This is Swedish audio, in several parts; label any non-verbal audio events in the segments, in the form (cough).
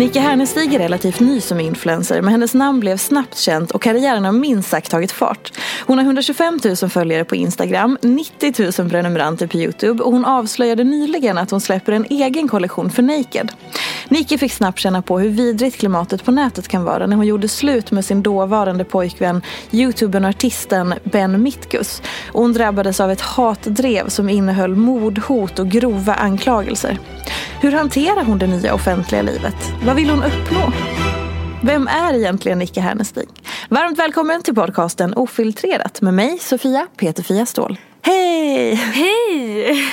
Nika Hernestig är relativt ny som influencer men hennes namn blev snabbt känt och karriären har minst sagt tagit fart. Hon har 125 000 följare på Instagram, 90 000 prenumeranter på Youtube och hon avslöjade nyligen att hon släpper en egen kollektion för Naked. Nike fick snabbt känna på hur vidrigt klimatet på nätet kan vara när hon gjorde slut med sin dåvarande pojkvän, youtubern och artisten Ben Mitkus. Och hon drabbades av ett hatdrev som innehöll mordhot och grova anklagelser. Hur hanterar hon det nya offentliga livet? Vad vill hon uppnå? Vem är egentligen Nicke Hernestig? Varmt välkommen till podcasten Ofiltrerat med mig, Sofia Peterfia Ståhl. Hej! Hej!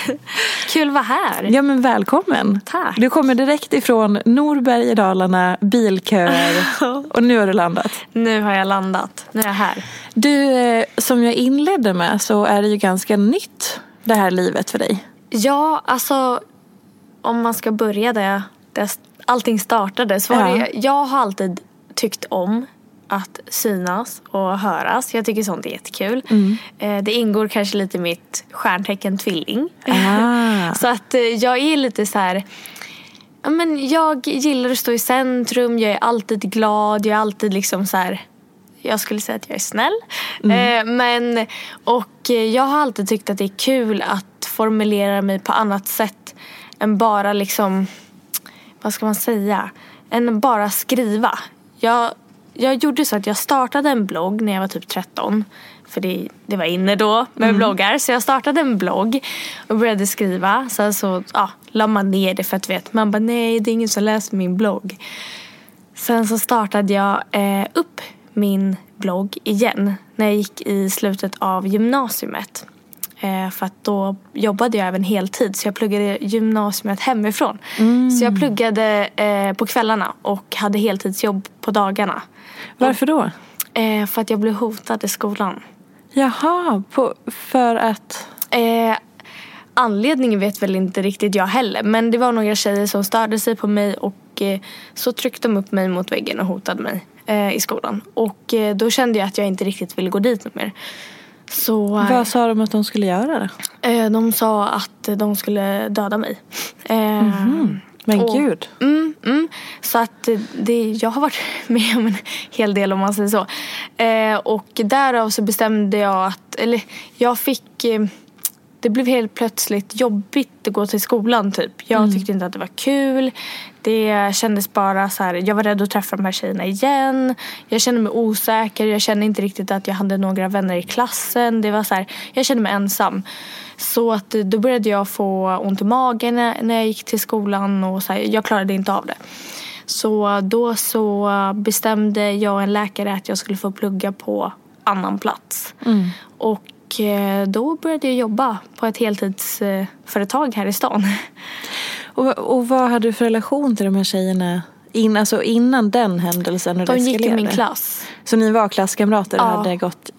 Kul att vara här. Ja men välkommen. Tack. Du kommer direkt ifrån Norberg i Dalarna, bilköer (laughs) och nu har du landat. Nu har jag landat. Nu är jag här. Du, eh, som jag inledde med så är det ju ganska nytt det här livet för dig. Ja, alltså om man ska börja där, där allting startade så var Ja. det, jag har alltid tyckt om att synas och höras. Jag tycker sånt är jättekul. Eh, Det ingår kanske lite i mitt stjärntecken tvilling. Ah. (laughs) så att eh, jag är lite så här... Ja, men jag gillar att stå i centrum, jag är alltid glad, jag är alltid liksom så här... Jag skulle säga att jag är snäll. Eh, men, och jag har alltid tyckt att det är kul att formulera mig på annat sätt än bara liksom, vad ska man säga, än bara skriva. Jag, jag gjorde så att jag startade en blogg när jag var typ 13. För det, det var inne då med bloggar. Så jag startade en blogg och började skriva. Sen så ja, la man ner det för att vet, man bara nej det är ingen som läser min blogg. Sen så startade jag eh, upp min blogg igen när jag gick i slutet av gymnasiet. Eh, för att då jobbade jag även heltid så jag pluggade gymnasiet hemifrån. Så jag pluggade eh, på kvällarna och hade heltidsjobb på dagarna. Varför då? Eh, för att jag blev hotad i skolan. Jaha, på, för att... Eh, anledningen vet väl inte riktigt jag heller. Men det var några tjejer som störde sig på mig och eh, så tryckte de upp mig mot väggen och hotade mig eh, i skolan. Och då kände jag att jag inte riktigt ville gå dit mer. Så eh, Vad sa de att de skulle göra då? eh, de sa att de skulle döda mig. Eh, Men Och- gud. Mm, mm. Så att det, jag har varit (laughs) med om en hel del om man säger så. Och därav så bestämde jag att, eller jag fick, det blev helt plötsligt jobbigt att gå till skolan typ. Jag tyckte inte att det var kul. Det kändes bara så här, jag var rädd att träffa de här tjejerna igen. Jag kände mig osäker, jag kände inte riktigt att jag hade några vänner i klassen. Det var så här, jag kände mig ensam. Så att eh, då började jag få ont i magen när jag gick till skolan och så här, jag klarade inte av det. Så då så bestämde jag och en läkare att jag skulle få plugga på annan plats. Och eh, då började jag jobba på ett heltidsföretag här i stan. Och, och vad hade du för relation till de här tjejerna in, alltså innan den händelsen? De gick i min klass. Så ni var klasskamrater och Ja. hade gått...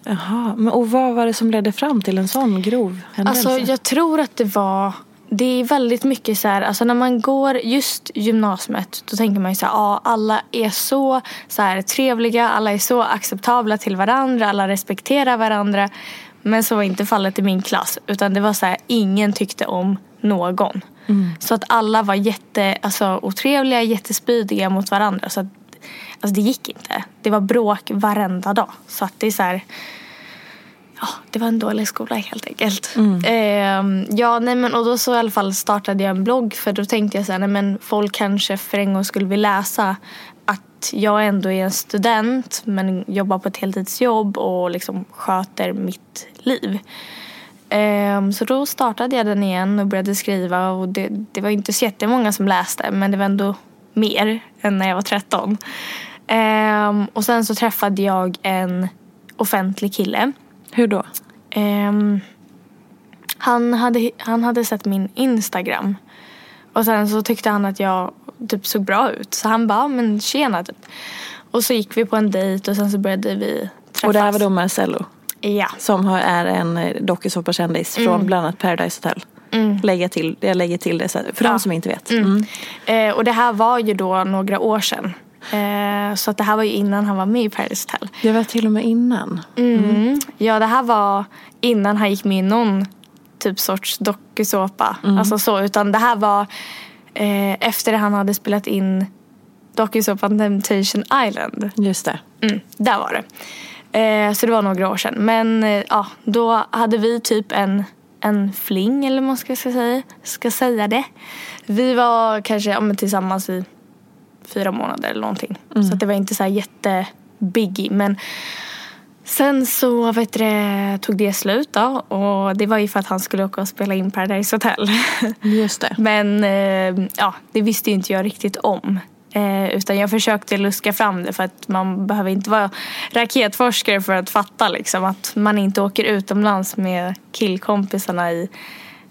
Men, och vad var det som ledde fram till en sån grov händelse? Alltså jag tror att det var det är väldigt mycket så här, alltså när man går just gymnasiet då tänker man ju så här, ja alla är så, så här trevliga, alla är så acceptabla till varandra, alla respekterar varandra. Men så var inte fallet i min klass utan det var så här, ingen tyckte om någon. Så att alla var jätte, alltså, otrevliga, jättespydiga mot varandra. Så att, alltså det gick inte. Det var bråk varenda dag. Så att det är så här, Ja, det var en dålig skola helt enkelt. Ehm, ja, nej men och då så i alla fall startade jag en blogg för då tänkte jag så här, nej men folk kanske för en gång skulle vilja läsa att jag ändå är en student men jobbar på ett heltidsjobb och liksom sköter mitt liv. Ehm, så då startade jag den igen och började skriva och det, det var inte så jättemånga som läste men det var ändå mer än när jag var 13. Ehm, och sen så träffade jag en offentlig kille Hur då? Ehm, han, hade, han hade sett min Instagram. Och sen så tyckte han att jag typ såg bra ut. Så han bara, "Ja, men tjena typ. Och så gick vi på en dejt och sen så började vi träffas. Och det här var då Marcello Ja. som är en eh, dokusåpakändis från bland annat Paradise Hotel. Lägga till, jag lägger till det så för Ja. de som inte vet. Mm. Eh, och det här var ju då några år sedan. Eh, så att det här var ju innan han var med i Paradise Hotel. Det var till och med innan. Mm. Ja, det här var innan han gick med i någon typ sorts dokusåpa. Alltså så, utan det här var eh, efter han hade spelat in dokusåpan Temptation Island. Just det. Mm, där var det. Eh, så det var några år sedan. Men eh, ja, då hade vi typ en, en fling eller vad man ska säga, ska säga det. Vi var kanske ja, tillsammans i fyra månader eller någonting. Så att det var inte så här jätte biggie. Men sen så vet du, det, tog det slut då. Och det var ju för att han skulle åka och spela in Paradise Hotel. Just det. Men eh, ja, det visste ju inte jag riktigt om. Eh, utan jag försökte luska fram det för att man behöver inte vara raketforskare för att fatta liksom, att man inte åker utomlands med killkompisarna i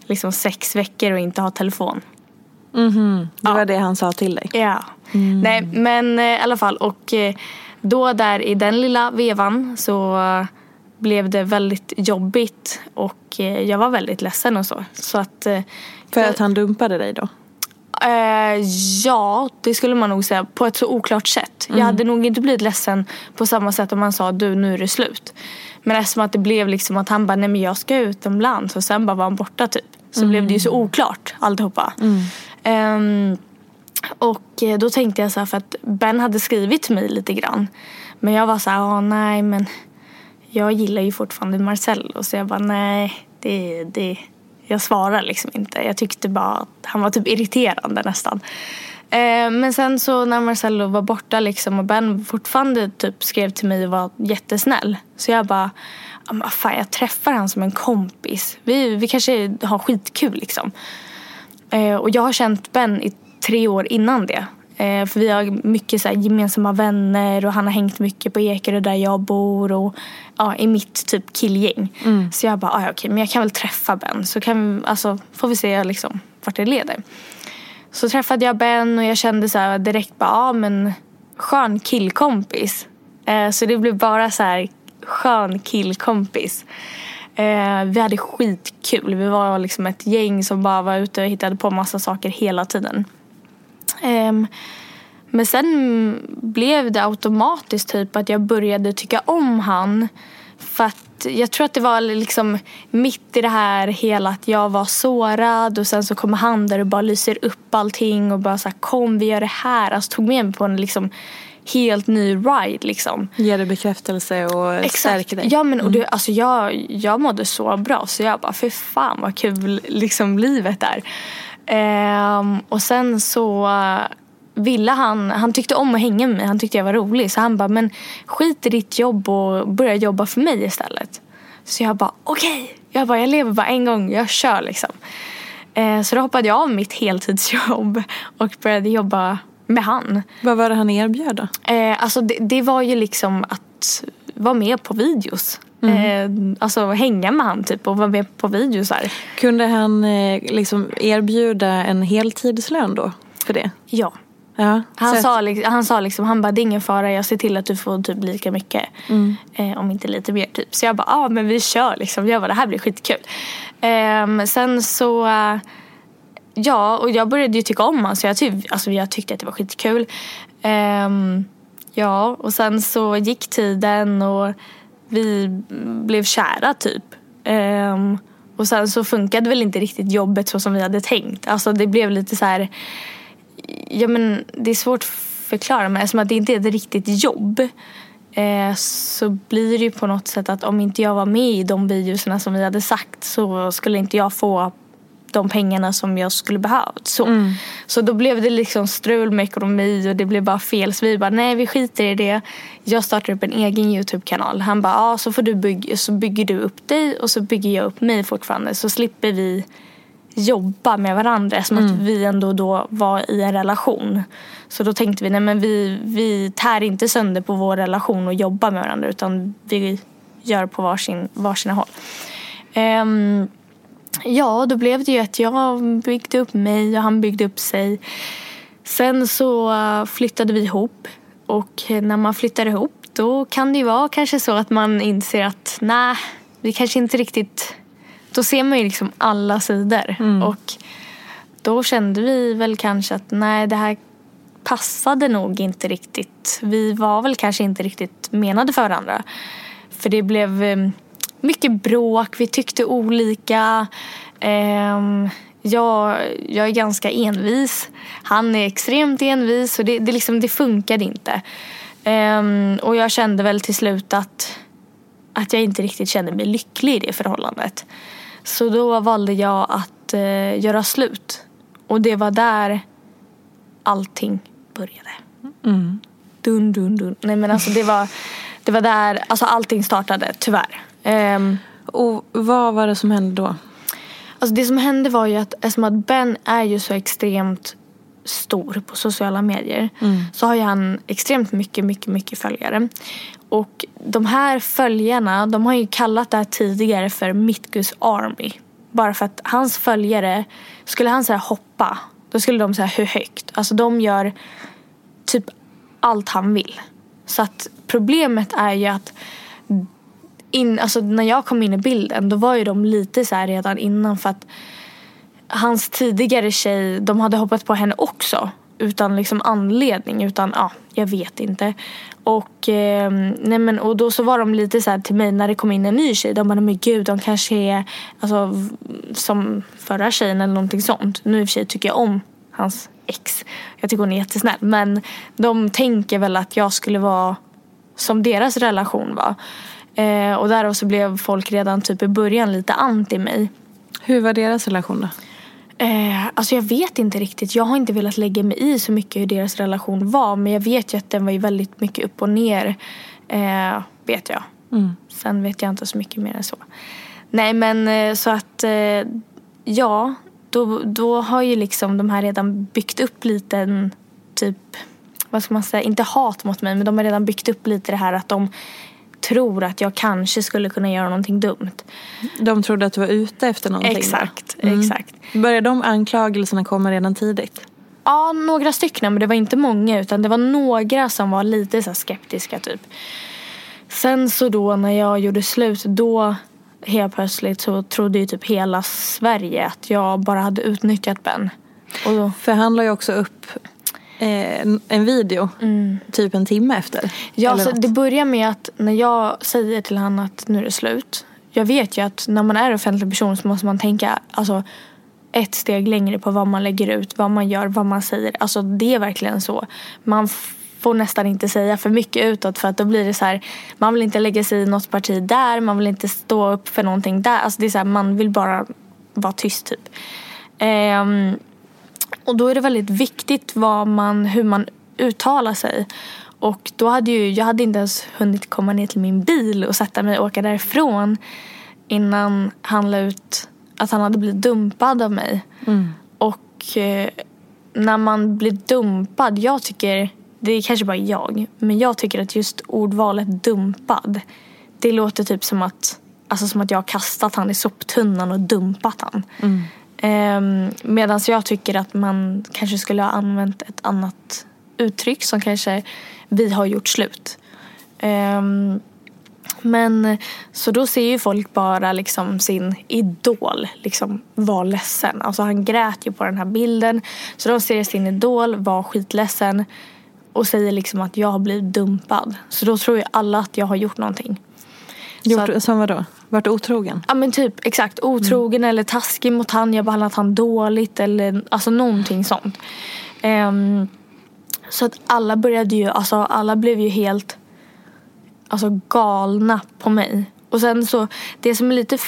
liksom, sex veckor och inte har telefon. Det Ja. var det han sa till dig. Ja. Nej, men eh, i alla fall. Och då där i den lilla vevan så eh, blev det väldigt jobbigt och eh, jag var väldigt ledsen och så. Så att eh, För att han dumpade dig då? Eh, ja, det skulle man nog säga. På ett så oklart sätt. Jag hade nog inte blivit ledsen på samma sätt om man sa du nu är det slut. Men eftersom att det blev liksom att han bara nej men jag ska utomlands och sen bara var han borta typ. Så blev det ju så oklart alltihopa. Ehm, och eh, då tänkte jag så här för att Ben hade skrivit till mig lite grann. Men jag var så här, "Ja, nej men jag gillar ju fortfarande Marcello. Så jag bara nej, det, det, jag svarar liksom inte. Jag tyckte bara att han var typ irriterande nästan. Eh, men sen så när Marcello var borta liksom och Ben fortfarande typ skrev till mig och var jättesnäll. Så jag bara, "Ja, men fan jag träffar han som en kompis. Vi, vi kanske har skitkul liksom. Eh, och jag har känt Ben i tre år innan det. Eh, för vi har mycket så gemensamma vänner och han har hängt mycket på Ekerö där jag bor och ja, i mitt typ killgäng. Så jag bara, "Ah, ja, okej, men jag kan väl träffa Ben så kan vi, alltså, får vi se liksom, vart det leder. Så träffade jag Ben och jag kände så direkt bara, ja men skön killkompis. Eh, så det blev bara så här skön killkompis. Eh, vi hade skitkul. Vi var liksom ett gäng som bara var ute och hittade på massa saker hela tiden. Ehm, men sen blev det automatiskt typ att jag började tycka om han. För att jag tror att det var liksom mitt i det här hela att jag var sårad och sen så kommer han där och bara lyser upp allting och bara så här, kom vi gör det här. Alltså tog med mig på en liksom helt ny ride liksom. Ge dig bekräftelse och stärker dig. Ja men och det, alltså jag, jag mådde så bra så jag bara för fan vad kul liksom livet är. Ehm, och sen så eh, ville han, han tyckte om att hänga med mig, han tyckte jag var rolig så han bara men skit i ditt jobb och börja jobba för mig istället. Så jag bara okej, jag bara jag lever bara en gång, jag kör liksom. Eh, så då hoppade jag av mitt heltidsjobb (laughs) och började jobba med han. Vad var det han erbjöd då? Eh, alltså det, det var ju liksom att vara med på videos. Eh, alltså hänga med han typ och vara med på videosar. Kunde han eh, liksom erbjuda en heltidslön då för det? Ja. Ja, Han så sa, att- liksom, han sa liksom, han bara det är ingen fara jag ser till att du får typ lika mycket. Eh, om inte lite mer typ. Så jag bara, ja ah, men vi kör liksom. Jag bara, det här blir skitkul. Ehm, sen så, ja och jag började ju tycka om honom så jag, typ, alltså, jag tyckte att det var skitkul. Ehm, ja och sen så gick tiden och vi blev kära typ. Um, och sen så funkade väl inte riktigt jobbet så som vi hade tänkt. Alltså det blev lite så här ja, men det är svårt att förklara men eftersom att det inte är ett riktigt jobb eh, så blir det ju på något sätt att om inte jag var med i de videorna som vi hade sagt så skulle inte jag få de pengarna som jag skulle behövt. Så. så då blev det liksom strul med ekonomi och det blev bara fel. Så vi bara, nej vi skiter i det. Jag startar upp en egen YouTube-kanal. Han bara, ja så, får du bygga, så bygger du upp dig och så bygger jag upp mig fortfarande. Så slipper vi jobba med varandra som att vi ändå då var i en relation. Så då tänkte vi, nej men vi, vi tär inte sönder på vår relation och jobbar med varandra utan vi gör på varsin, varsina håll. Ehm, ja, då blev det ju att jag byggde upp mig och han byggde upp sig. Sen så eh, flyttade vi ihop och när man flyttar ihop då kan det ju vara kanske så att man inser att nej, vi kanske inte riktigt då ser man ju liksom alla sidor. Och då kände vi väl kanske att nej, det här passade nog inte riktigt. Vi var väl kanske inte riktigt menade för varandra. För det blev eh, mycket bråk, vi tyckte olika. Ehm, jag, jag är ganska envis. Han är extremt envis och det, det, liksom, det funkade inte. Ehm, och jag kände väl till slut att att jag inte riktigt kände mig lycklig i det förhållandet. Så då valde jag att eh, göra slut. Och det var där allting började. Dun, dun, dun. Nej men alltså det var, det var där alltså allting startade, tyvärr. Ehm, Och vad var det som hände då? Alltså det som hände var ju att eftersom att Ben är ju så extremt stor på sociala medier så har ju han extremt mycket, mycket, mycket följare. Och de här följarna, de har ju kallat det här tidigare för Mitkus Army. Bara för att hans följare, skulle han säga hoppa, då skulle de säga hur högt. Alltså de gör typ allt han vill. Så att problemet är ju att in, alltså när jag kom in i bilden då var ju de lite så här redan innan för att hans tidigare tjej, de hade hoppat på henne också utan liksom anledning, utan ja, jag vet inte. Och, eh, nej men, och då så var de lite så här till mig när det kom in en ny tjej, de bara men gud de kanske är alltså, som förra tjejen eller någonting sånt. Nu i och för sig tycker jag om hans ex. Jag tycker hon är jättesnäll men de tänker väl att jag skulle vara som deras relation var. Eh, och därav så blev folk redan typ i början lite anti mig. Hur var deras relation då? Eh, alltså jag vet inte riktigt. Jag har inte velat lägga mig i så mycket hur deras relation var. Men jag vet ju att den var ju väldigt mycket upp och ner. Eh, vet jag. Sen vet jag inte så mycket mer än så. Nej men eh, så att eh, ja. Då, då har ju liksom de här redan byggt upp lite en typ, vad ska man säga, inte hat mot mig men de har redan byggt upp lite det här att de tror att jag kanske skulle kunna göra någonting dumt. De trodde att du var ute efter någonting? Exakt, exakt. Började de anklagelserna komma redan tidigt? Ja, några stycken men det var inte många utan det var några som var lite så skeptiska typ. Sen så då när jag gjorde slut då helt plötsligt så trodde ju typ hela Sverige att jag bara hade utnyttjat Ben. Och då, För han la ju också upp en, en video typ en timme efter. ja, så något. det börjar med att när jag säger till honom att nu är det slut. Jag vet ju att när man är offentlig person så måste man tänka alltså, ett steg längre på vad man lägger ut, vad man gör, vad man säger. Alltså det är verkligen så. Man får nästan inte säga för mycket utåt för att då blir det så här, man vill inte lägga sig i något parti där, man vill inte stå upp för någonting där. Alltså det är så här, man vill bara vara tyst typ. Ehm, och då är det väldigt viktigt vad man, hur man uttalar sig. Och då hade ju, jag hade inte ens hunnit komma ner till min bil och sätta mig och åka därifrån innan han la ut att han hade blivit dumpad av mig. Och eh, när man blir dumpad, jag tycker, det är kanske bara jag, men jag tycker att just ordvalet dumpad, det låter typ som att, alltså som att jag har kastat han i soptunnan och dumpat han. Mm. Ehm, Medan jag tycker att man kanske skulle ha använt ett annat uttryck som kanske vi har gjort slut. Ehm, men så då ser ju folk bara liksom sin idol liksom vara ledsen. Alltså han grät ju på den här bilden. Så de ser sin idol vara skitledsen och säger liksom att jag har blivit dumpad. Så då tror ju alla att jag har gjort någonting. Gjort, att- som vadå? Vart otrogen? Ja men typ exakt otrogen eller taskig mot han. Jag behandlat han dåligt eller alltså någonting sånt. Ehm, så att alla började ju, alltså alla blev ju helt alltså galna på mig. Och sen så, det som är lite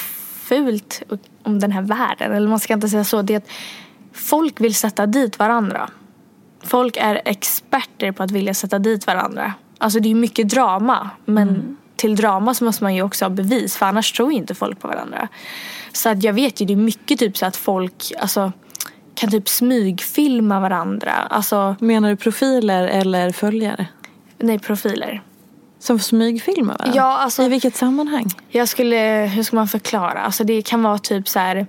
fult om den här världen, eller man ska inte säga så, det är att folk vill sätta dit varandra. Folk är experter på att vilja sätta dit varandra. Alltså det är ju mycket drama, men till drama så måste man ju också ha bevis för annars tror inte folk på varandra. Så att jag vet ju, det är mycket typ så att folk alltså, kan typ smygfilma varandra. Alltså, Menar du profiler eller följare? nej profiler. Som smygfilmar varandra? Ja, alltså- I vilket sammanhang? Jag skulle, hur ska man förklara? Alltså det kan vara typ så här.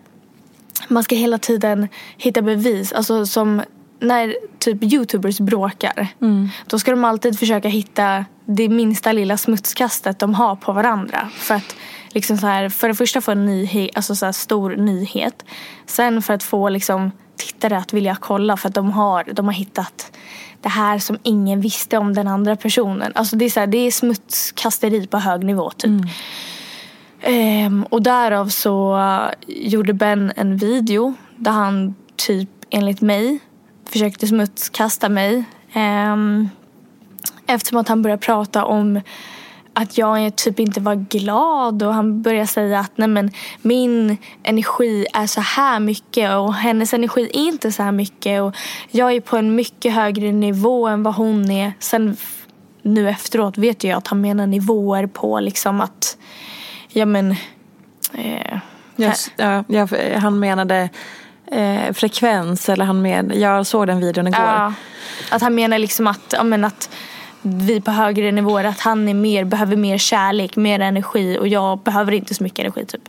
Man ska hela tiden hitta bevis. Alltså som när typ youtubers bråkar. Då ska de alltid försöka hitta det minsta lilla smutskastet de har på varandra. För att liksom så här, för det första få en nyhet, alltså så stor nyhet. Sen för att få liksom tittare att vilja kolla för att de har, de har hittat det här som ingen visste om den andra personen. Alltså det är, så här, det är smutskasteri på hög nivå typ. Ehm, och därav så gjorde Ben en video där han typ enligt mig försökte smutskasta mig. Um, eftersom att han började prata om att jag typ inte var glad och han började säga att nej men, min energi är så här mycket och hennes energi är inte så här mycket och jag är på en mycket högre nivå än vad hon är. Sen nu efteråt vet jag att han menar nivåer på liksom att ja men eh, Just, ja, jag, han menade eh, frekvens eller han med, jag såg den videon igår. Ja, att han menar liksom att, ja, men att vi på högre nivåer, att han är mer, behöver mer kärlek, mer energi och jag behöver inte så mycket energi typ.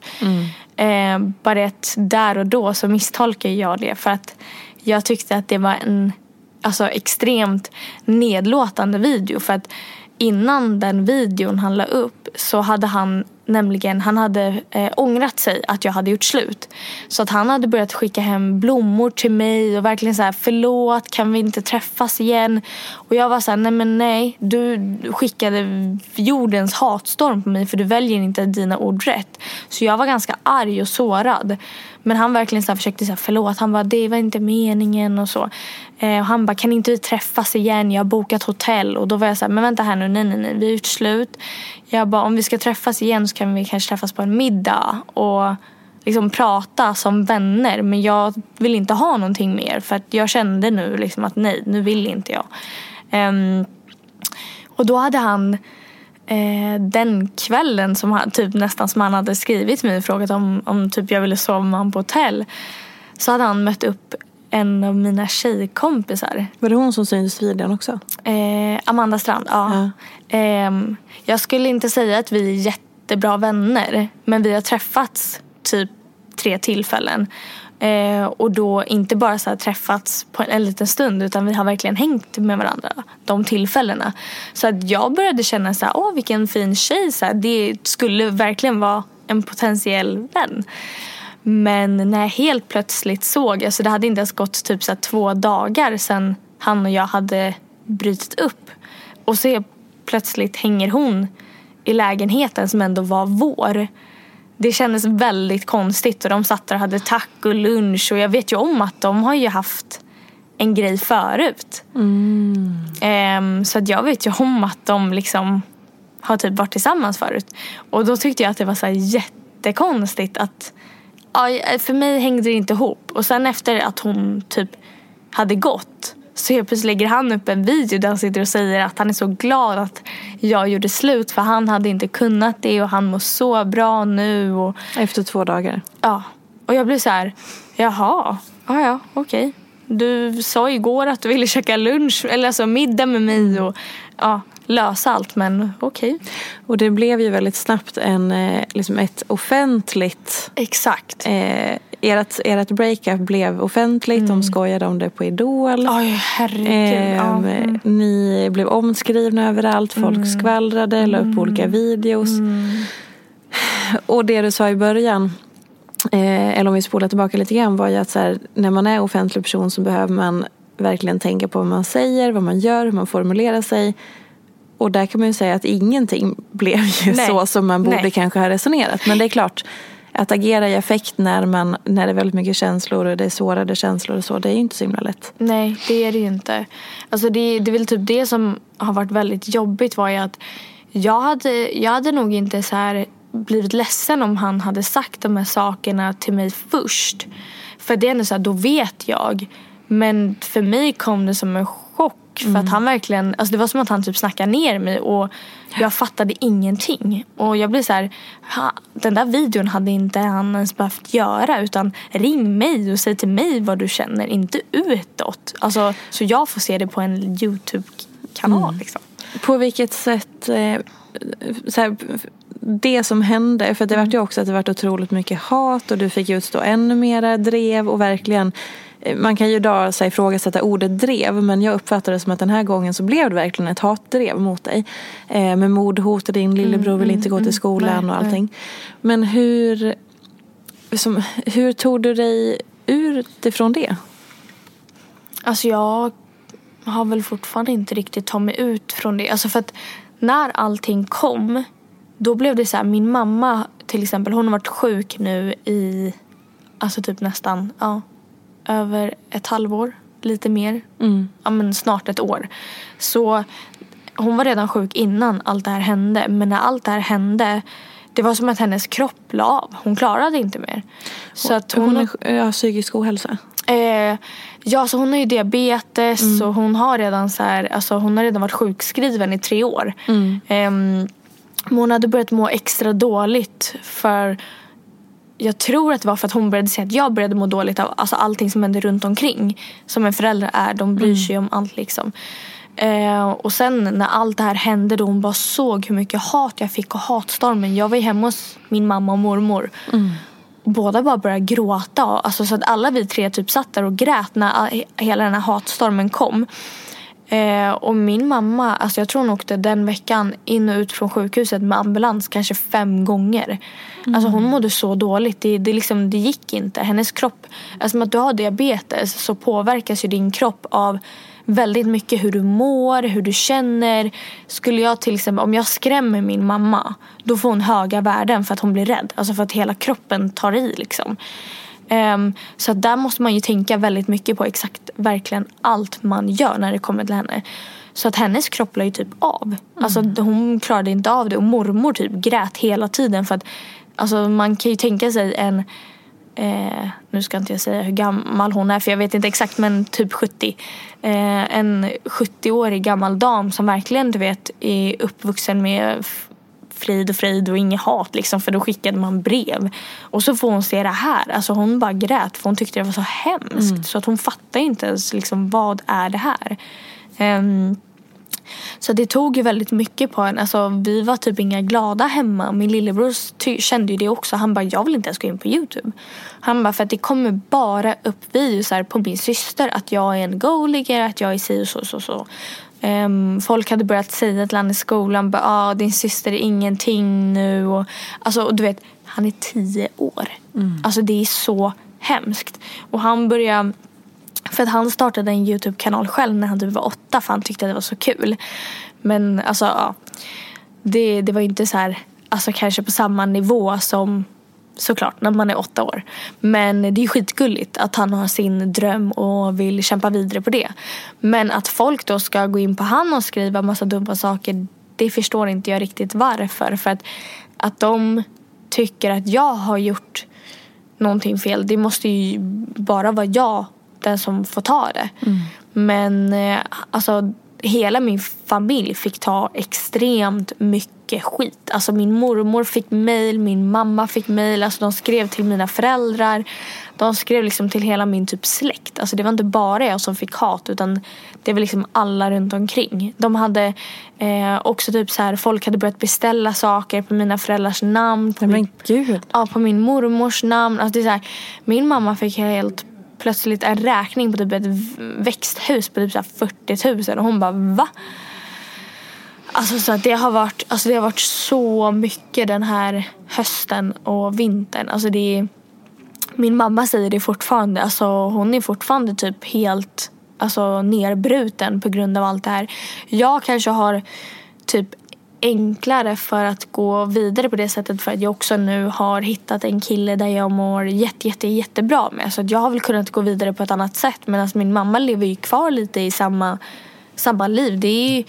Eh, bara att där och då så misstolkar jag det för att jag tyckte att det var en alltså, extremt nedlåtande video för att innan den videon han la upp så hade han nämligen han hade eh, ångrat sig att jag hade gjort slut. Så att han hade börjat skicka hem blommor till mig och verkligen så här förlåt kan vi inte träffas igen? Och jag var så här nej men nej du skickade jordens hatstorm på mig för du väljer inte dina ord rätt. Så jag var ganska arg och sårad. Men han verkligen så här försökte säga förlåt. Han bara det var inte meningen och så. Eh, och han bara kan inte vi träffas igen? Jag har bokat hotell. Och då var jag så här men vänta här nu nej nej nej vi har gjort slut. Jag bara om vi ska träffas igen så kan vi kanske träffas på en middag. Och liksom prata som vänner. Men jag vill inte ha någonting mer. För att jag kände nu liksom att nej nu vill inte jag. Ehm, och då hade han eh, den kvällen som han, typ nästan som han hade skrivit mig och frågat om, om typ jag ville sova med honom på hotell. Så hade han mött upp en av mina tjejkompisar. Var det hon som syntes i videon också? Eh, Amanda Strand, ja. Ehm, jag skulle inte säga att vi är jättebra vänner. Men vi har träffats typ tre tillfällen. Eh, och då inte bara så här träffats på en, en liten stund utan vi har verkligen hängt med varandra de tillfällena. Så att jag började känna så här, åh vilken fin tjej. Så här, det skulle verkligen vara en potentiell vän. Men när jag helt plötsligt såg, alltså det hade inte ens gått typ så här två dagar sedan han och jag hade brutit upp. Och så helt plötsligt hänger hon i lägenheten som ändå var vår. Det kändes väldigt konstigt och de satt där och hade taco lunch och jag vet ju om att de har ju haft en grej förut. Ehm, så att jag vet ju om att de liksom har typ varit tillsammans förut. Och då tyckte jag att det var så jättekonstigt att ja, för mig hängde det inte ihop. Och sen efter att hon typ hade gått så helt plötsligt lägger han upp en video där han sitter och säger att han är så glad att jag gjorde slut för han hade inte kunnat det och han mår så bra nu. Och, Efter två dagar. ja. och jag blev så här, jaha, ja ja okej. Du sa igår att du ville käka lunch eller alltså middag med mig och ja, lösa allt men okej. Och det blev ju väldigt snabbt en, eh, liksom ett offentligt Exakt. Eh, ert, ert breakup blev offentligt, Mm. de skojade om det på Idol. Oj herregud. Eh, mm. Ni blev omskrivna överallt, folk skvallrade, la upp olika videos. Mm. Och det du sa i början, eh, eller om vi spolar tillbaka lite grann, var ju att så här, när man är offentlig person så behöver man verkligen tänka på vad man säger, vad man gör, hur man formulerar sig. Och där kan man ju säga att ingenting blev ju Nej. så som man borde Nej. kanske ha resonerat. Men det är klart, att agera i affekt när, man, när det är väldigt mycket känslor och det är sårade känslor och så, det är ju inte så himla lätt. Nej, det är det ju inte. Alltså det, det är väl typ det som har varit väldigt jobbigt var ju att jag hade, jag hade nog inte så här blivit ledsen om han hade sagt de här sakerna till mig först. För det är ändå så här, då vet jag. Men för mig kom det som en chock. För att han verkligen, alltså det var som att han typ snackade ner mig och jag fattade ingenting. Och jag blev så här, ha, den där videon hade inte han ens behövt göra utan ring mig och säg till mig vad du känner, inte utåt. Alltså, så jag får se det på en YouTube-kanal liksom. På vilket sätt, eh, så här, det som hände, för det Mm. vart ju också att det vart otroligt mycket hat och du fick utstå ännu mera drev och verkligen man kan ju så här, ifrågasätta ordet drev men jag uppfattar det som att den här gången så blev det verkligen ett hatdrev mot dig. Eh, med mordhot och din lillebror vill inte gå till skolan Mm, Nej, och allting. Men hur, som, hur tog du dig ut ifrån det? Alltså jag har väl fortfarande inte riktigt tagit mig ut från det. Alltså för att när allting kom, då blev det så här, min mamma till exempel, hon har varit sjuk nu i, alltså typ nästan, ja, över ett halvår, lite mer. Ja men snart ett år. Så hon var redan sjuk innan allt det här hände. Men när allt det här hände, det var som att hennes kropp la av. Hon klarade inte mer. Så att hon, Hon är, ja, psykisk ohälsa. Eh, ja, så hon har ju diabetes och hon har redan så här, alltså hon har redan varit sjukskriven i tre år. Ehm, men hon hade börjat må extra dåligt för jag tror att det var för att hon började se att jag började må dåligt av alltså allting som hände runt omkring. Som en förälder är, de bryr sig om allt liksom. Eh, och sen när allt det här hände då hon bara såg hur mycket hat jag fick och hatstormen. Jag var ju hemma hos min mamma och mormor. Och båda bara började gråta. Alltså, så att alla vi tre typ satt där och grät när hela den här hatstormen kom. Eh, och min mamma, alltså jag tror hon åkte den veckan in och ut från sjukhuset med ambulans kanske fem gånger. Alltså hon mådde så dåligt. Det, det, liksom, det gick inte. Hennes kropp, alltså med att du har diabetes så påverkas ju din kropp av väldigt mycket hur du mår, hur du känner. Skulle jag till exempel, om jag skrämmer min mamma då får hon höga värden för att hon blir rädd. Alltså för att hela kroppen tar i liksom. Ehm, så att där måste man ju tänka väldigt mycket på exakt verkligen allt man gör när det kommer till henne. Så att hennes kropp la ju typ av. Alltså hon klarade inte av det och mormor typ grät hela tiden för att alltså man kan ju tänka sig en Eh, nu ska inte jag säga hur gammal hon är för jag vet inte exakt men typ 70. Eh, en 70-årig gammal dam som verkligen du vet är uppvuxen med frid och frid och inget hat liksom för då skickade man brev. Och så får hon se det här. Alltså hon bara grät för hon tyckte det var så hemskt så att hon fattar inte ens liksom vad är det här. Ehm, så det tog ju väldigt mycket på en. Alltså, vi var typ inga glada hemma. Min lillebror kände ju det också. Han bara, jag vill inte ens gå in på Youtube. Han bara, för att det kommer bara upp videos på min syster. Att jag är en go-ligger, att jag är si och så så. så. Ehm, folk hade börjat säga till honom i skolan, bara, ah, din syster är ingenting nu. Och, alltså, och du vet, han är tio år. Alltså det är så hemskt. Och han började för att han startade en YouTube-kanal själv när han typ var åtta för han tyckte att det var så kul. Men alltså ja. Det, det var ju inte så här, alltså kanske på samma nivå som såklart när man är åtta år. Men det är skitgulligt att han har sin dröm och vill kämpa vidare på det. Men att folk då ska gå in på han och skriva massa dumma saker det förstår inte jag riktigt varför. För att, att de tycker att jag har gjort någonting fel. Det måste ju bara vara jag den som får ta det. Men eh, alltså hela min familj fick ta extremt mycket skit. Alltså min mormor fick mail, min mamma fick mail. Alltså de skrev till mina föräldrar. De skrev liksom till hela min typ släkt. Alltså det var inte bara jag som fick hat utan det var liksom alla runt omkring. De hade eh, också typ så här, folk hade börjat beställa saker på mina föräldrars namn. På Men min, gud. ja, på min mormors namn. Alltså det är så här, min mamma fick helt plötsligt en räkning på typ ett växthus på typ så 40 000 och hon bara va? Alltså så att det har varit, alltså det har varit så mycket den här hösten och vintern. Alltså det är, min mamma säger det fortfarande. Alltså hon är fortfarande typ helt alltså, nerbruten på grund av allt det här. Jag kanske har typ enklare för att gå vidare på det sättet för att jag också nu har hittat en kille där jag mår jätte, jätte, jättebra med. Så att jag har väl kunnat gå vidare på ett annat sätt medan alltså min mamma lever ju kvar lite i samma, samma liv. Det är ju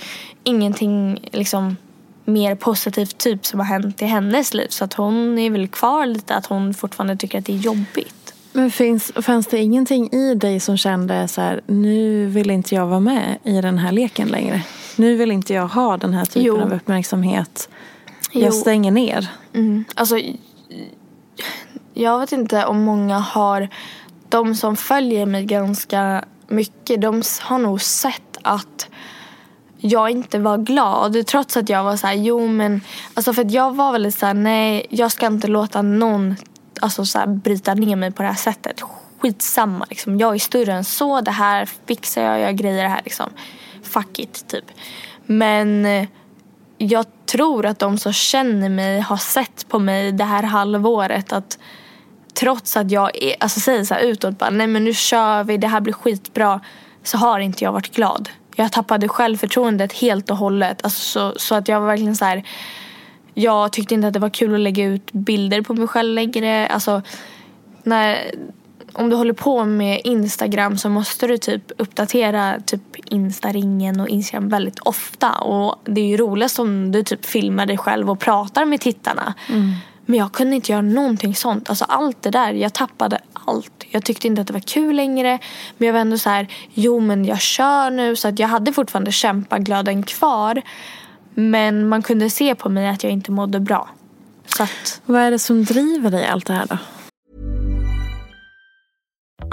ingenting liksom mer positivt typ som har hänt i hennes liv. Så att hon är väl kvar lite att hon fortfarande tycker att det är jobbigt. Men finns, fanns det ingenting i dig som kände så här, nu vill inte jag vara med i den här leken längre? Nu vill inte jag ha den här typen Jo. av uppmärksamhet. Jo. Jag stänger ner. Mm. Alltså, jag vet inte om många har... De som följer mig ganska mycket, de har nog sett att jag inte var glad. Trots att jag var så här, jo men... Alltså för att jag var väldigt så här, nej jag ska inte låta någon alltså så här, bryta ner mig på det här sättet. Skitsamma liksom. Jag är större än så. Det här fixar jag. Jag grejer det här liksom. Fuck it typ. Men eh, jag tror att de som känner mig har sett på mig det här halvåret att trots att jag är, alltså säger så här utåt bara, nej men nu kör vi, det här blir skitbra. Så har inte jag varit glad. Jag tappade självförtroendet helt och hållet. Alltså så, så att jag var verkligen så här. Jag tyckte inte att det var kul att lägga ut bilder på mig själv längre. Alltså, när, om du håller på med Instagram så måste du typ uppdatera typ Insta-ringen och Instagram väldigt ofta. Och det är ju roligast om du typ filmar dig själv och pratar med tittarna. Men jag kunde inte göra någonting sånt. Alltså allt det där, jag tappade allt. Jag tyckte inte att det var kul längre. Men jag var ändå så här, jo men jag kör nu. Så att jag hade fortfarande kämpaglöden kvar. Men man kunde se på mig att jag inte mådde bra. Så att, Vad är det som driver dig i allt det här då?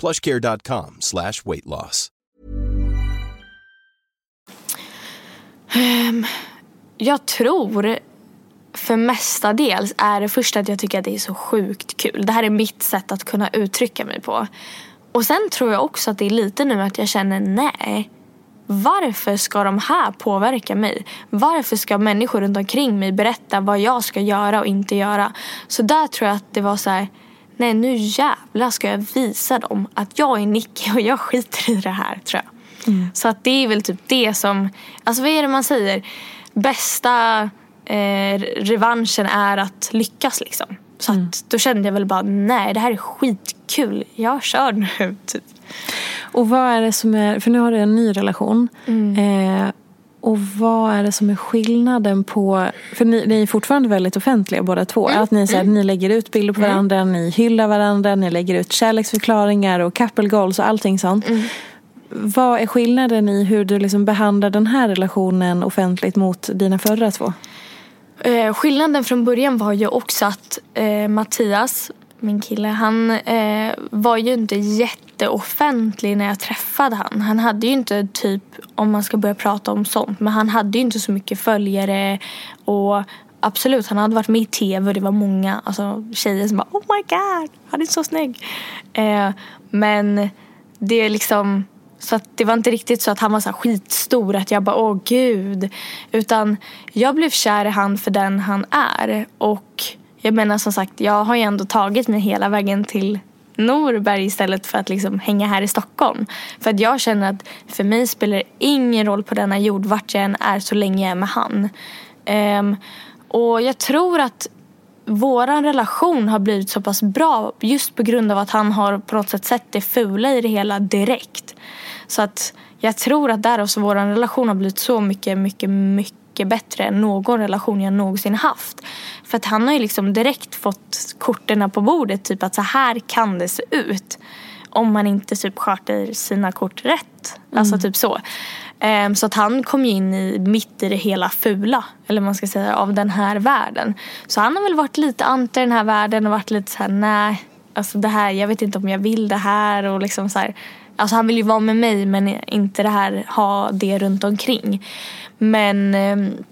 plushcare.com slash weight loss. Ehm, jag tror för mestadels är det första att jag tycker att det är så sjukt kul. Det här är mitt sätt att kunna uttrycka mig på. Och sen tror jag också att det är lite nu att jag känner nej. varför ska de här påverka mig? Varför ska människor runt omkring mig berätta vad jag ska göra och inte göra? Så där tror jag att det var så här, nej nu jävlar ska jag visa dem att jag är Nicky och jag skiter i det här tror jag. Så att det är väl typ det som, alltså vad är det man säger? Bästa eh, revanschen är att lyckas liksom. Så att då kände jag väl bara, nej det här är skitkul, jag kör nu (laughs) typ. Och vad är det som är, för nu har du en ny relation. Eh, och vad är det som är skillnaden på, för ni, ni är fortfarande väldigt offentliga båda två. Att ni, så här, ni lägger ut bilder på varandra, ni hyllar varandra, ni lägger ut kärleksförklaringar och couple goals och allting sånt. Vad är skillnaden i hur du liksom behandlar den här relationen offentligt mot dina förra två? Eh, skillnaden från början var ju också att eh, Mattias, min kille, han eh, var ju inte jätteoffentlig när jag träffade han. Han hade ju inte typ, om man ska börja prata om sånt, men han hade ju inte så mycket följare och absolut, han hade varit med i tv och det var många alltså, tjejer som bara Oh my god, han är så snygg. Eh, men det är liksom så att det var inte riktigt så att han var så här skitstor att jag bara åh gud. Utan jag blev kär i han för den han är. Och jag menar som sagt jag har ju ändå tagit mig hela vägen till Norberg istället för att liksom hänga här i Stockholm. För att jag känner att för mig spelar det ingen roll på denna jord vart jag än är så länge jag är med han. Um, och jag tror att våran relation har blivit så pass bra just på grund av att han har på något sätt sett det fula i det hela direkt. Så att jag tror att därav så vår relation har blivit så mycket, mycket, mycket bättre än någon relation jag någonsin haft. För att han har ju liksom direkt fått korten på bordet, typ att så här kan det se ut. Om man inte typ sköter sina kort rätt. Alltså typ så. Ehm, Så att han kom ju in i, mitt i det hela fula, eller man ska säga, av den här världen. Så han har väl varit lite anti den här världen och varit lite så här: nej, alltså det här, jag vet inte om jag vill det här och liksom så här. Alltså han vill ju vara med mig men inte det här, ha det runt omkring. Men ehm,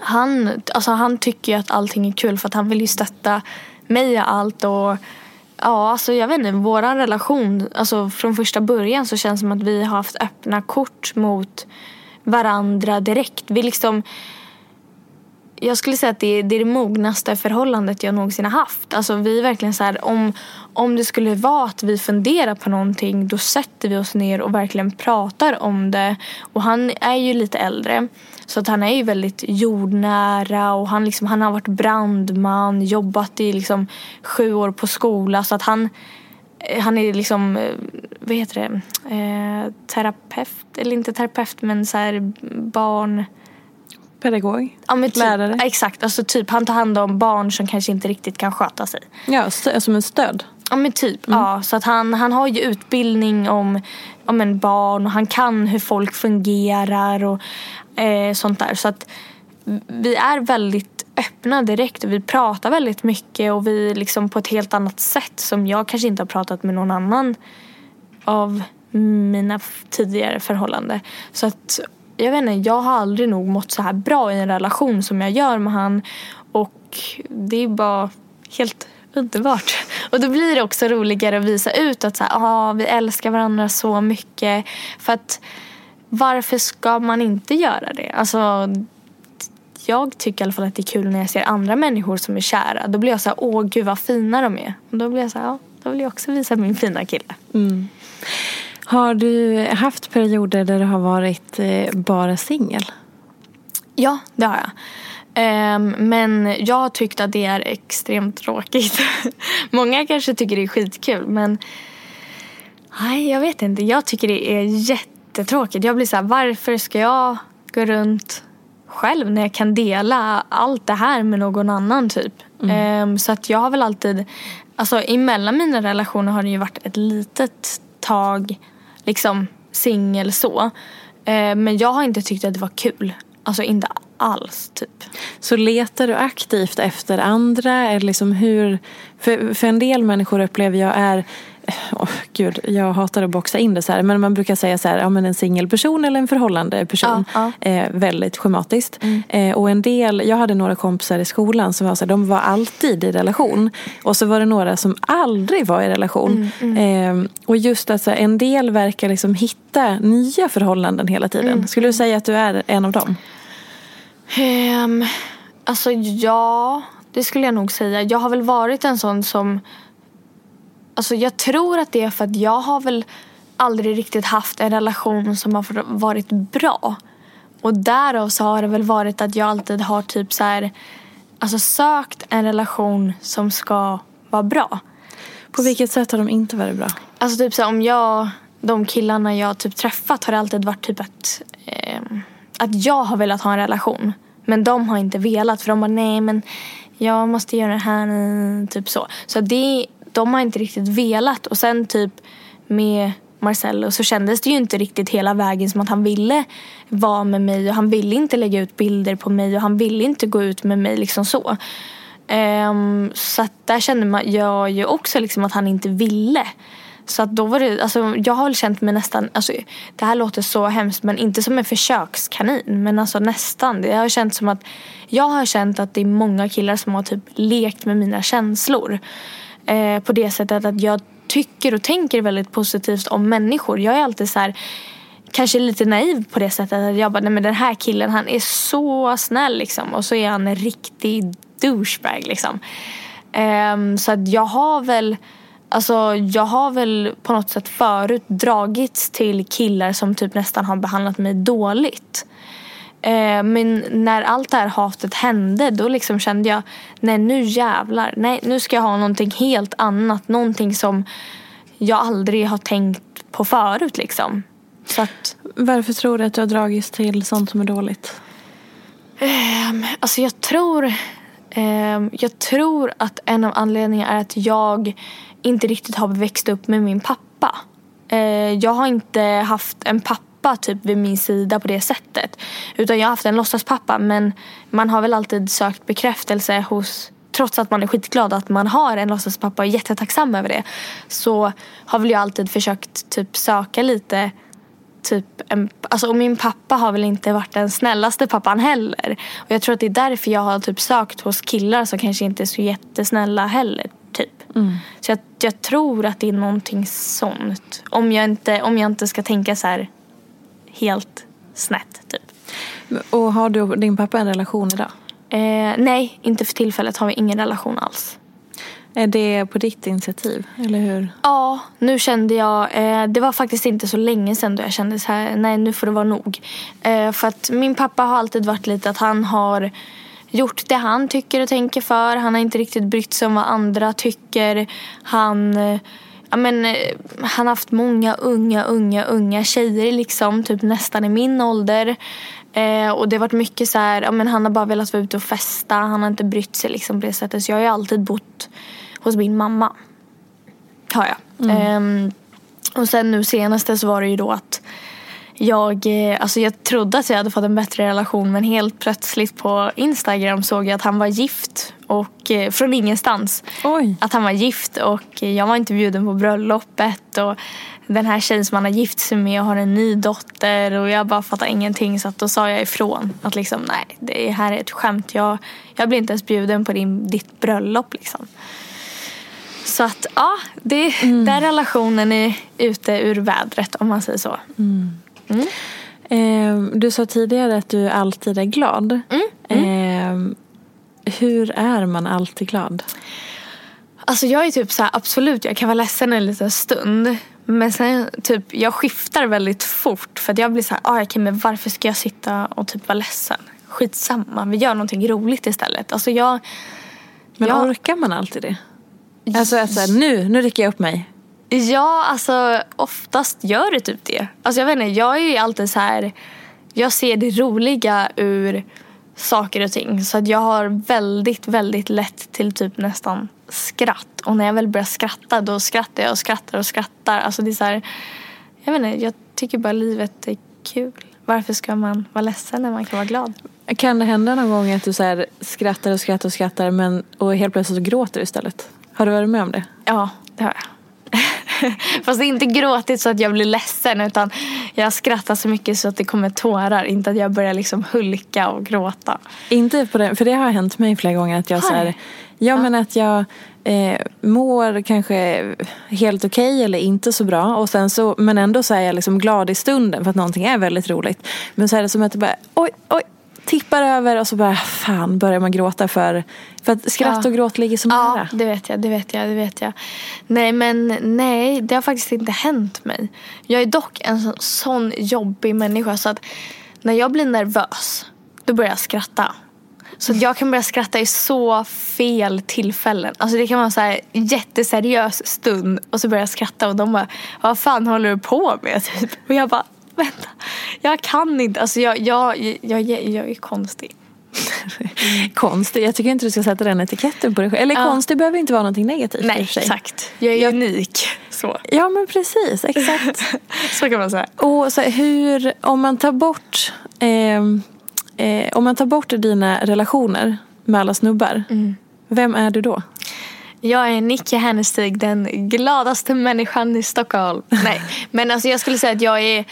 han, alltså han tycker ju att allting är kul för att han vill ju stötta mig i allt och Ja, alltså jag vet inte, vår relation, alltså från första början så känns det som att vi har haft öppna kort mot varandra direkt. Vi liksom, jag skulle säga att det är, det är det mognaste förhållandet jag någonsin har haft. Alltså vi är verkligen så här, om, om det skulle vara att vi funderar på någonting då sätter vi oss ner och verkligen pratar om det. Och han är ju lite äldre. Så att han är ju väldigt jordnära och han, liksom, han har varit brandman, jobbat i liksom sju år på skola. Så att han, eh, han är liksom, eh, vad heter det, eh, terapeut, eller inte terapeut men så här barn... Pedagog? Ja, men typ, Lärare? Exakt, alltså typ han tar hand om barn som kanske inte riktigt kan sköta sig. Ja, som en stöd. Ja men typ, ja. Så att han, han har ju utbildning om, om en barn och han kan hur folk fungerar och eh, sånt där. Så att vi är väldigt öppna direkt och vi pratar väldigt mycket och vi liksom på ett helt annat sätt som jag kanske inte har pratat med någon annan av mina tidigare förhållanden. Så att jag vet inte, jag har aldrig nog mått så här bra i en relation som jag gör med han och det är bara helt underbart. (laughs) Och då blir det också roligare att visa ut att så här, ah, vi älskar varandra så mycket. För att varför ska man inte göra det? Alltså, jag tycker i alla fall att det är kul när jag ser andra människor som är kära. Då blir jag så här, åh gud vad fina de är. Och då blir jag så här, ja, då vill jag också visa min fina kille. Mm. Har du haft perioder där du har varit eh, bara singel? Ja, det har jag. Ehm, men jag har tyckt att det är extremt tråkigt. (laughs) Många kanske tycker det är skitkul men nej, jag vet inte. Jag tycker det är jättetråkigt. Jag blir så här, varför ska jag gå runt själv när jag kan dela allt det här med någon annan typ. Ehm, så att jag har väl alltid, alltså emellan mina relationer har det ju varit ett litet tag liksom singel så. Eh, men jag har inte tyckt att det var kul. Alltså inte alls typ. Så letar du aktivt efter andra? Eller liksom hur, för, för en del människor upplever jag är oh, gud, jag hatar att boxa in det så här. Men man brukar säga så här, ja men en singelperson eller en förhållande person. Ja, Eh, väldigt schematiskt. Eh, och en del, jag hade några kompisar i skolan som var så här, de var alltid i relation. Och så var det några som aldrig var i relation. Eh, och just att så här, en del verkar liksom hitta nya förhållanden hela tiden. Skulle du säga att du är en av dem? Um, alltså ja, det skulle jag nog säga. Jag har väl varit en sån som... Alltså jag tror att det är för att jag har väl aldrig riktigt haft en relation som har varit bra. Och därav så har det väl varit att jag alltid har typ så här, alltså sökt en relation som ska vara bra. På vilket sätt har de inte varit bra? Alltså typ så här, om jag, de killarna jag typ träffat har det alltid varit typ att, eh, att jag har velat ha en relation. Men de har inte velat för de bara nej men jag måste göra det här, nu", typ så. Så det, de har inte riktigt velat och sen typ med Marcello så kändes det ju inte riktigt hela vägen som att han ville vara med mig och han ville inte lägga ut bilder på mig och han ville inte gå ut med mig liksom så. Um, så att där kände man, jag ju också liksom att han inte ville. Så att då var det, alltså jag har väl känt mig nästan, alltså det här låter så hemskt men inte som en försökskanin men alltså nästan. Det har känt som att, jag har känt att det är många killar som har typ lekt med mina känslor. Eh, på det sättet att jag tycker och tänker väldigt positivt om människor. Jag är alltid så här, kanske lite naiv på det sättet att jag bara, nej men den här killen han är så snäll liksom och så är han en riktig douchebag liksom. Ehm, så att jag har väl Alltså jag har väl på något sätt förut dragits till killar som typ nästan har behandlat mig dåligt. Eh, men när allt det här hatet hände då liksom kände jag nej nu jävlar. Nej nu ska jag ha någonting helt annat. Någonting som jag aldrig har tänkt på förut liksom. Så att, Varför tror du att du har dragits till sånt som är dåligt? Ehm, alltså jag tror, ehm, jag tror att en av anledningarna är att jag inte riktigt har växt upp med min pappa. Eh, jag har inte haft en pappa typ vid min sida på det sättet. Utan jag har haft en låtsaspappa men man har väl alltid sökt bekräftelse hos Trots att man är skitglad att man har en låtsaspappa och är jättetacksam över det. Så har väl jag alltid försökt typ söka lite typ en, alltså, och min pappa har väl inte varit den snällaste pappan heller. Och jag tror att det är därför jag har typ sökt hos killar som kanske inte är så jättesnälla heller. Typ. Så jag, jag tror att det är någonting sånt. Om jag inte, om jag inte ska tänka så här helt snett typ. Och har du och din pappa en relation idag? Eh, nej, inte för tillfället har vi ingen relation alls. Är det på ditt initiativ? Eller hur? Ja, nu kände jag, eh, det var faktiskt inte så länge sedan då jag kände så här, nej nu får det vara nog. Eh, för att min pappa har alltid varit lite att han har gjort det han tycker och tänker för. Han har inte riktigt brytt sig om vad andra tycker. Han, eh, ja, men, eh, han har haft många unga, unga, unga tjejer liksom, typ nästan i min ålder. Eh, och det har varit mycket så här, ja, men han har bara velat vara ute och festa. Han har inte brytt sig liksom på det sättet. Så jag har ju alltid bott hos min mamma. Har jag. Ehm, och sen nu senaste så var det ju då att jag, eh, alltså jag trodde att jag hade fått en bättre relation men helt plötsligt på Instagram såg jag att han var gift. Och, eh, från ingenstans. Oj. Att han var gift och jag var inte bjuden på bröllopet. Och den här tjejen som han har gift sig med har en ny dotter och jag bara fattar ingenting så att då sa jag ifrån. Att liksom nej, det här är ett skämt. Jag, jag blir inte ens bjuden på din, ditt bröllop liksom. Så att ja, det, den relationen är ute ur vädret om man säger så. Eh, du sa tidigare att du alltid är glad. Eh, hur är man alltid glad? Alltså jag är typ så här, absolut jag kan vara ledsen en liten stund. Men sen typ, jag skiftar väldigt fort för att jag blir så här, ah, okej men varför ska jag sitta och typ vara ledsen? Skitsamma, vi gör någonting roligt istället. Alltså jag, Men jag, orkar man alltid det? Alltså att så här, nu, nu rycker jag upp mig. Ja, alltså oftast gör det typ det. Alltså jag vet inte, jag är ju alltid så här, jag ser det roliga ur saker och ting. Så att jag har väldigt, väldigt lätt till typ nästan skratt. Och när jag väl börjar skratta då skrattar jag och skrattar och skrattar. Alltså det är så här, jag vet inte, jag tycker bara livet är kul. Varför ska man vara ledsen när man kan vara glad? Kan det hända någon gång att du så här, skrattar och skrattar och skrattar men, och helt plötsligt så gråter du istället? Har du varit med om det? Ja, det har jag. (laughs) Fast det är inte gråtit så att jag blir ledsen utan jag skrattar så mycket så att det kommer tårar. Inte att jag börjar liksom hulka och gråta. Inte på det, för det har hänt mig flera gånger att jag så här, ja, men att jag eh, mår kanske helt okej okay eller inte så bra. Och sen så, men ändå så är jag liksom glad i stunden för att någonting är väldigt roligt. Men så är det som att det bara, oj, oj, tippar över och så bara, fan börjar man gråta för, för att skratt och gråt ligger så nära. Ja, det vet jag, det vet jag, det vet jag. Nej, men nej, det har faktiskt inte hänt mig. Jag är dock en sån, sån jobbig människa så att när jag blir nervös, då börjar jag skratta. Så jag kan börja skratta i så fel tillfällen. Alltså det kan vara så här jätteseriös stund och så börjar jag skratta och de bara, vad fan håller du på med? (laughs) Typ. Och jag bara, vänta, jag kan inte. Alltså jag, jag, jag, jag, är konstig. (laughs) konstig, jag tycker inte du ska sätta den etiketten på dig själv. Eller ja. konstig behöver inte vara någonting negativt Nej, exakt. Jag är jag, unik. Så. Ja men precis, exakt. (laughs) så kan man säga. Och så hur, om man tar bort eh, eh, om man tar bort dina relationer med alla snubbar, mm. vem är du då? Jag är Nicke Hennestig, den gladaste människan i Stockholm. Nej, men alltså jag skulle säga att jag är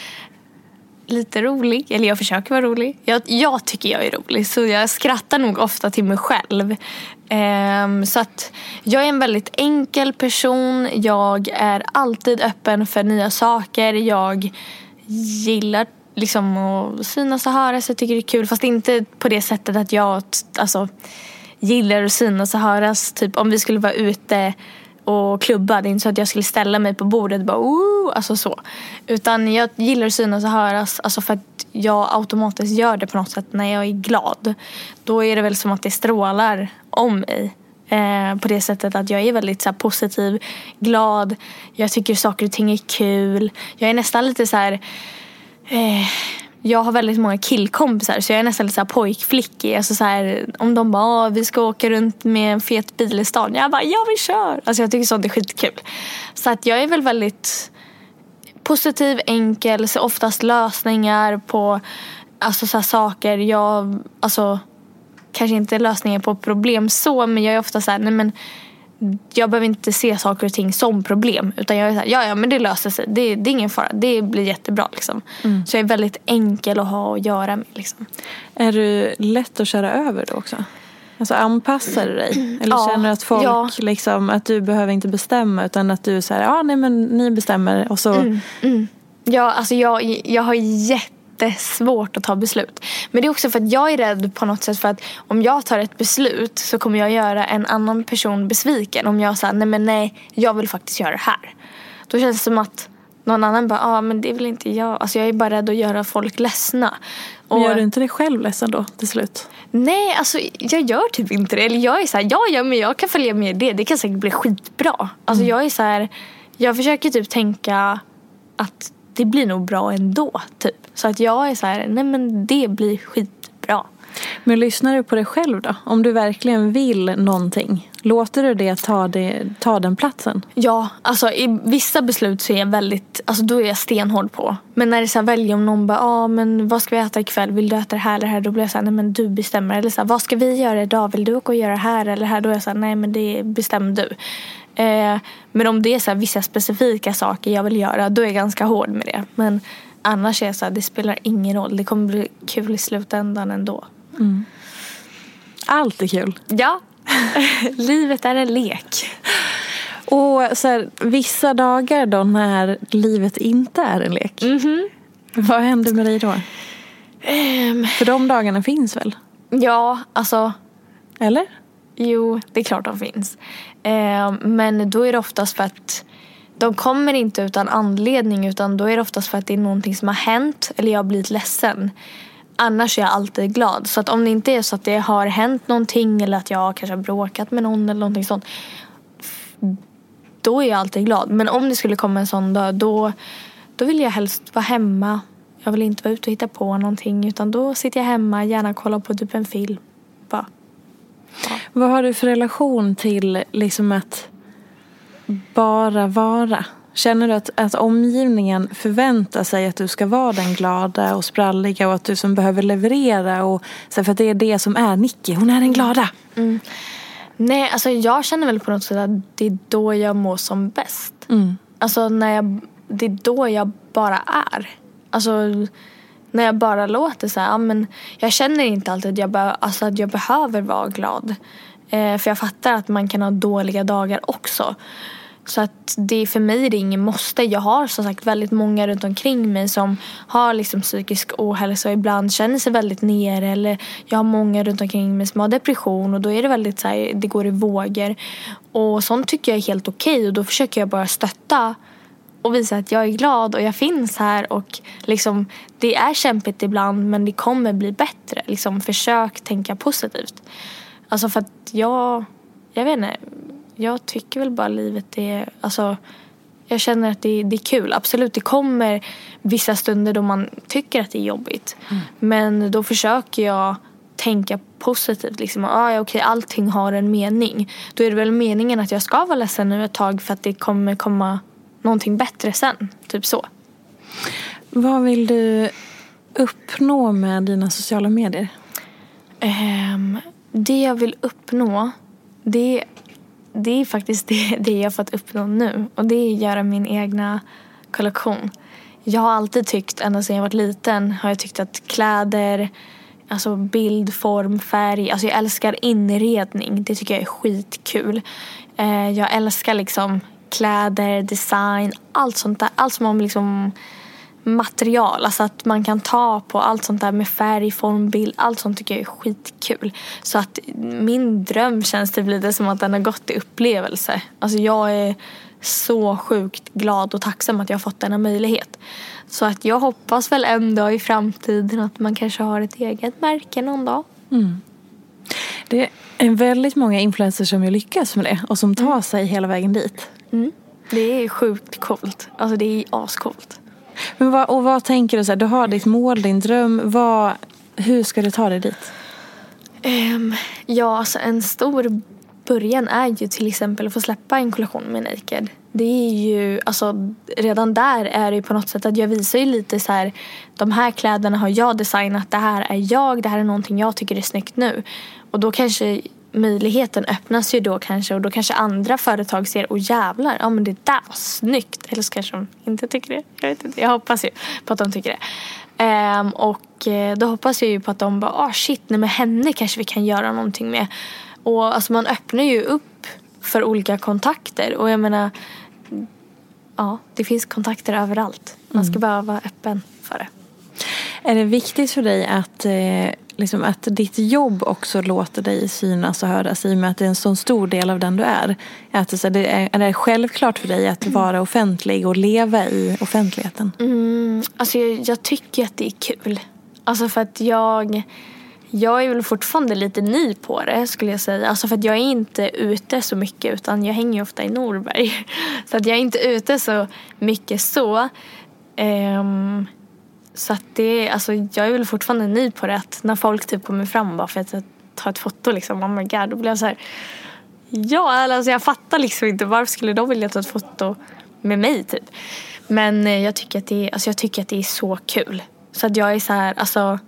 lite rolig. Eller jag försöker vara rolig. Jag, jag tycker jag är rolig så jag skrattar nog ofta till mig själv. Um, så att jag är en väldigt enkel person. Jag är alltid öppen för nya saker. Jag gillar liksom att synas och höras. Jag tycker det är kul. Fast inte på det sättet att jag alltså, gillar att synas och höras. Typ om vi skulle vara ute och klubba. Det är inte så att jag skulle ställa mig på bordet och bara Ooh! alltså så. Utan jag gillar att synas och höras alltså för att jag automatiskt gör det på något sätt när jag är glad. Då är det väl som att det strålar om mig. Eh, på det sättet att jag är väldigt så här, positiv, glad. Jag tycker saker och ting är kul. Jag är nästan lite så här Eh, jag har väldigt många killkompisar så jag är nästan lite så här pojkflickig. Alltså så här, om de bara vi ska åka runt med en fet bil i stan. Jag bara ja vi kör. Alltså jag tycker sånt är skitkul. Så att jag är väl väldigt positiv, enkel, ser oftast lösningar på alltså så saker. Jag, alltså kanske inte lösningar på problem så men jag är ofta så här, nej men jag behöver inte se saker och ting som problem. Utan jag är såhär, ja ja men det löser sig. Det, det är ingen fara. Det blir jättebra liksom. Mm. Så jag är väldigt enkel att ha att göra med liksom. Är du lätt att köra över då också? Alltså anpassar du dig? Eller ja, känner du att folk, ja. liksom, att du behöver inte bestämma utan att du säger, ja nej men ni bestämmer och så. Mm, mm. Ja alltså jag, jag har jätte jättesvårt att ta beslut. Men det är också för att jag är rädd på något sätt för att om jag tar ett beslut så kommer jag göra en annan person besviken. Om jag säger nej men nej, jag vill faktiskt göra det här. Då känns det som att någon annan bara, ja ah, men det vill inte jag. Alltså jag är bara rädd att göra folk ledsna. Men gör du inte dig själv ledsen då till slut? Nej, alltså jag gör typ inte det. Eller jag är så här, ja, ja men jag kan följa med det. Det kan säkert bli skitbra. Alltså mm. jag är så här, jag försöker typ tänka att det blir nog bra ändå. Typ. Så att jag är så här, nej men det blir skitbra. Men lyssnar du på dig själv då? Om du verkligen vill någonting, låter du det ta, det, ta den platsen? Ja, alltså i vissa beslut så är jag väldigt, alltså då är jag stenhård på. Men när det är så här, väljer om någon bara, ah, men vad ska vi äta ikväll? Vill du äta det här eller det här? Då blir jag så här, nej men du bestämmer. Eller så här, vad ska vi göra idag? Vill du åka och göra det här eller det här? Då är jag så här, nej men det bestämmer du. Eh, men om det är så vissa specifika saker jag vill göra då är jag ganska hård med det. Men annars är jag så här, det spelar ingen roll. Det kommer bli kul i slutändan ändå. Mm. Allt är kul. Ja. (laughs) Livet är en lek. Och så här, vissa dagar då när livet inte är en lek. Mm -hmm. Vad händer med dig då? Um, För de dagarna finns väl? Ja, alltså. Eller? Jo, det är klart de finns. Eh, men då är det oftast för att de kommer inte utan anledning utan då är det oftast för att det är någonting som har hänt eller jag har blivit ledsen. Annars är jag alltid glad. Så att om det inte är så att det har hänt någonting eller att jag kanske har bråkat med någon eller någonting sånt. Då är jag alltid glad. Men om det skulle komma en sån dag då, då vill jag helst vara hemma. Jag vill inte vara ute och hitta på någonting utan då sitter jag hemma, gärna kollar på typ en film. Bara vad har du för relation till liksom att bara vara? Känner du att, att omgivningen förväntar sig att du ska vara den glada och spralliga och att du som behöver leverera? Och, så för att det är det som är Nicky, hon är den glada. Mm. Nej, alltså jag känner väl på något sätt att det är då jag mår som bäst. Mm. alltså när jag, det är då jag bara är. Alltså när jag bara låter så här, ja, men jag känner inte alltid att jag, be, alltså, att jag behöver vara glad. Eh, för jag fattar att man kan ha dåliga dagar också. Så att det för mig är det ingen måste. Jag har som sagt väldigt många runt omkring mig som har liksom psykisk ohälsa och ibland känner sig väldigt nere. Eller jag har många runt omkring mig som har depression och då är det väldigt så här, det går i vågor. Och sånt tycker jag är helt okej okay, och då försöker jag bara stötta och visa att jag är glad och jag finns här och liksom det är kämpigt ibland men det kommer bli bättre. Liksom försök tänka positivt. Alltså för att jag, jag vet inte, jag tycker väl bara livet är, alltså jag känner att det, det är kul. Absolut, det kommer vissa stunder då man tycker att det är jobbigt. Mm. Men då försöker jag tänka positivt. Liksom, ah, ja, okej, allting har en mening. Då är det väl meningen att jag ska vara ledsen nu ett tag för att det kommer komma någonting bättre sen. Typ så. Vad vill du uppnå med dina sociala medier? Um, det jag vill uppnå det, det är faktiskt det, det jag fått uppnå nu. Och det är att göra min egna kollektion. Jag har alltid tyckt, ända sedan jag var liten, har jag tyckt att kläder, alltså bild, form, färg. Alltså jag älskar inredning. Det tycker jag är skitkul. Eh, jag älskar liksom kläder, design, allt sånt där. Allt som har liksom material. Alltså att man kan ta på allt sånt där med färg, form, bild. Allt sånt tycker jag är skitkul. Så att min dröm känns det lite som att den har gått i upplevelse. Alltså jag är så sjukt glad och tacksam att jag har fått denna möjlighet. Så att jag hoppas väl en dag i framtiden att man kanske har ett eget märke någon dag. Mm. Det är väldigt många influencers som lyckas med det och som tar mm. sig hela vägen dit. Mm. Det är sjukt coolt. Alltså det är ascoolt. Men vad, och vad tänker du? Så här, du har ditt mål, din dröm. Vad, hur ska du ta dig dit? Um, ja, alltså en stor början är ju till exempel att få släppa en kollektion med Naked. Det är ju, alltså redan där är det ju på något sätt att jag visar ju lite så här, de här kläderna har jag designat, det här är jag, det här är någonting jag tycker är snyggt nu. Och då kanske möjligheten öppnas ju då kanske och då kanske andra företag ser och jävlar, ja men det där var snyggt. Eller så kanske de inte tycker det. Jag vet inte, jag hoppas ju på att de tycker det. Um, och eh, då hoppas jag ju på att de bara, ah shit, nej med henne kanske vi kan göra någonting med. Och alltså man öppnar ju upp för olika kontakter och jag menar, ja det finns kontakter överallt. Man ska mm. bara vara öppen för det. Är det viktigt för dig att eh liksom att ditt jobb också låter dig synas och höras i och med att det är en så stor del av den du är. Att det, är, självklart för dig att mm. vara offentlig och leva i offentligheten? Mm, alltså jag, jag tycker att det är kul. Alltså för att jag jag är väl fortfarande lite ny på det skulle jag säga. Alltså för att jag är inte ute så mycket utan jag hänger ofta i Norberg. (laughs) Så att jag är inte ute så mycket så. Um, så att det, alltså, jag är väl fortfarande ny på det. Att när folk typ kommer fram bara för att ta ett foto liksom. Oh my god. Då blir jag så här. Ja, alltså jag fattar liksom inte. Varför skulle de vilja ta ett foto med mig typ? Men eh, jag tycker att det alltså, jag tycker att det är så kul. Så att jag är så här, alltså.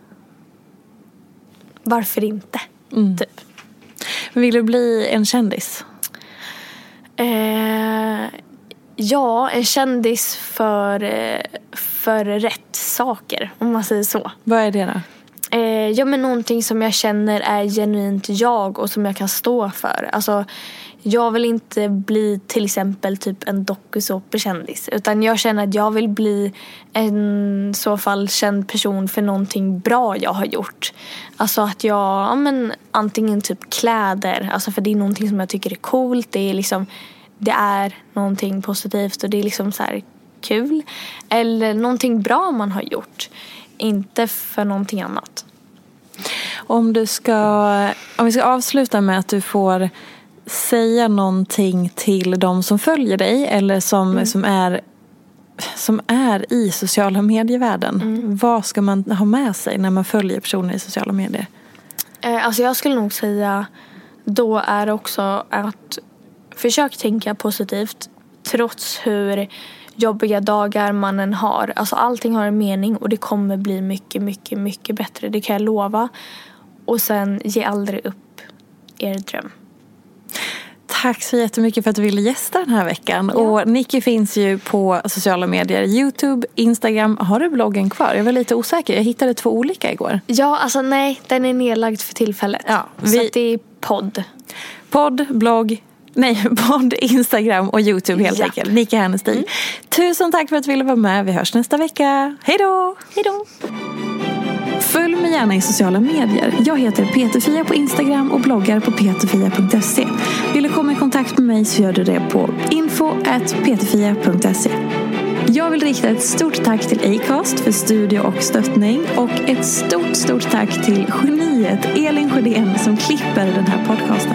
Varför inte? Mm. Typ. Vill du bli en kändis? Eh, ja, en kändis för, eh, för rätt saker, om man säger så. Vad är det då? Eh, ja, men någonting som jag känner är genuint jag och som jag kan stå för. Alltså, jag vill inte bli till exempel typ en dokusåpakändis utan jag känner att jag vill bli en så fall känd person för någonting bra jag har gjort. Alltså att jag, ja, men antingen typ kläder, alltså för det är någonting som jag tycker är coolt. Det är liksom, det är någonting positivt och det är liksom så här kul. Eller någonting bra man har gjort. Inte för någonting annat. Om du ska, om vi ska avsluta med att du får säga någonting till de som följer dig eller som, mm. som, är, som är i sociala medievärlden. Mm. Vad ska man ha med sig när man följer personer i sociala medier? Eh, alltså jag skulle nog säga då är också att försök tänka positivt trots hur jobbiga dagar man än har. Alltså allting har en mening och det kommer bli mycket, mycket, mycket bättre. Det kan jag lova. Och sen ge aldrig upp er dröm. Tack så jättemycket för att du ville gästa den här veckan. Ja. Och Nicky finns ju på sociala medier. Youtube, Instagram. Har du bloggen kvar? Jag var lite osäker. Jag hittade två olika igår. Ja, alltså nej. Den är nedlagd för tillfället. Ja, vi... Så det är podd. Podd, blogg, Nej, (laughs) podd, Instagram och Youtube helt ja. enkelt. Nika Hernestig. Mm. Tusen tack för att du ville vara med. Vi hörs nästa vecka. Hej då! Hej då! Följ mig gärna i sociala medier. Jag heter Peterfia på Instagram och bloggar på peterfia.se. Vill du komma i kontakt med mig så gör du det på info.peterfia.se. Jag vill rikta ett stort tack till Acast för studio och stöttning och ett stort, stort tack till geniet Elin Sjödén som klipper den här podcasten.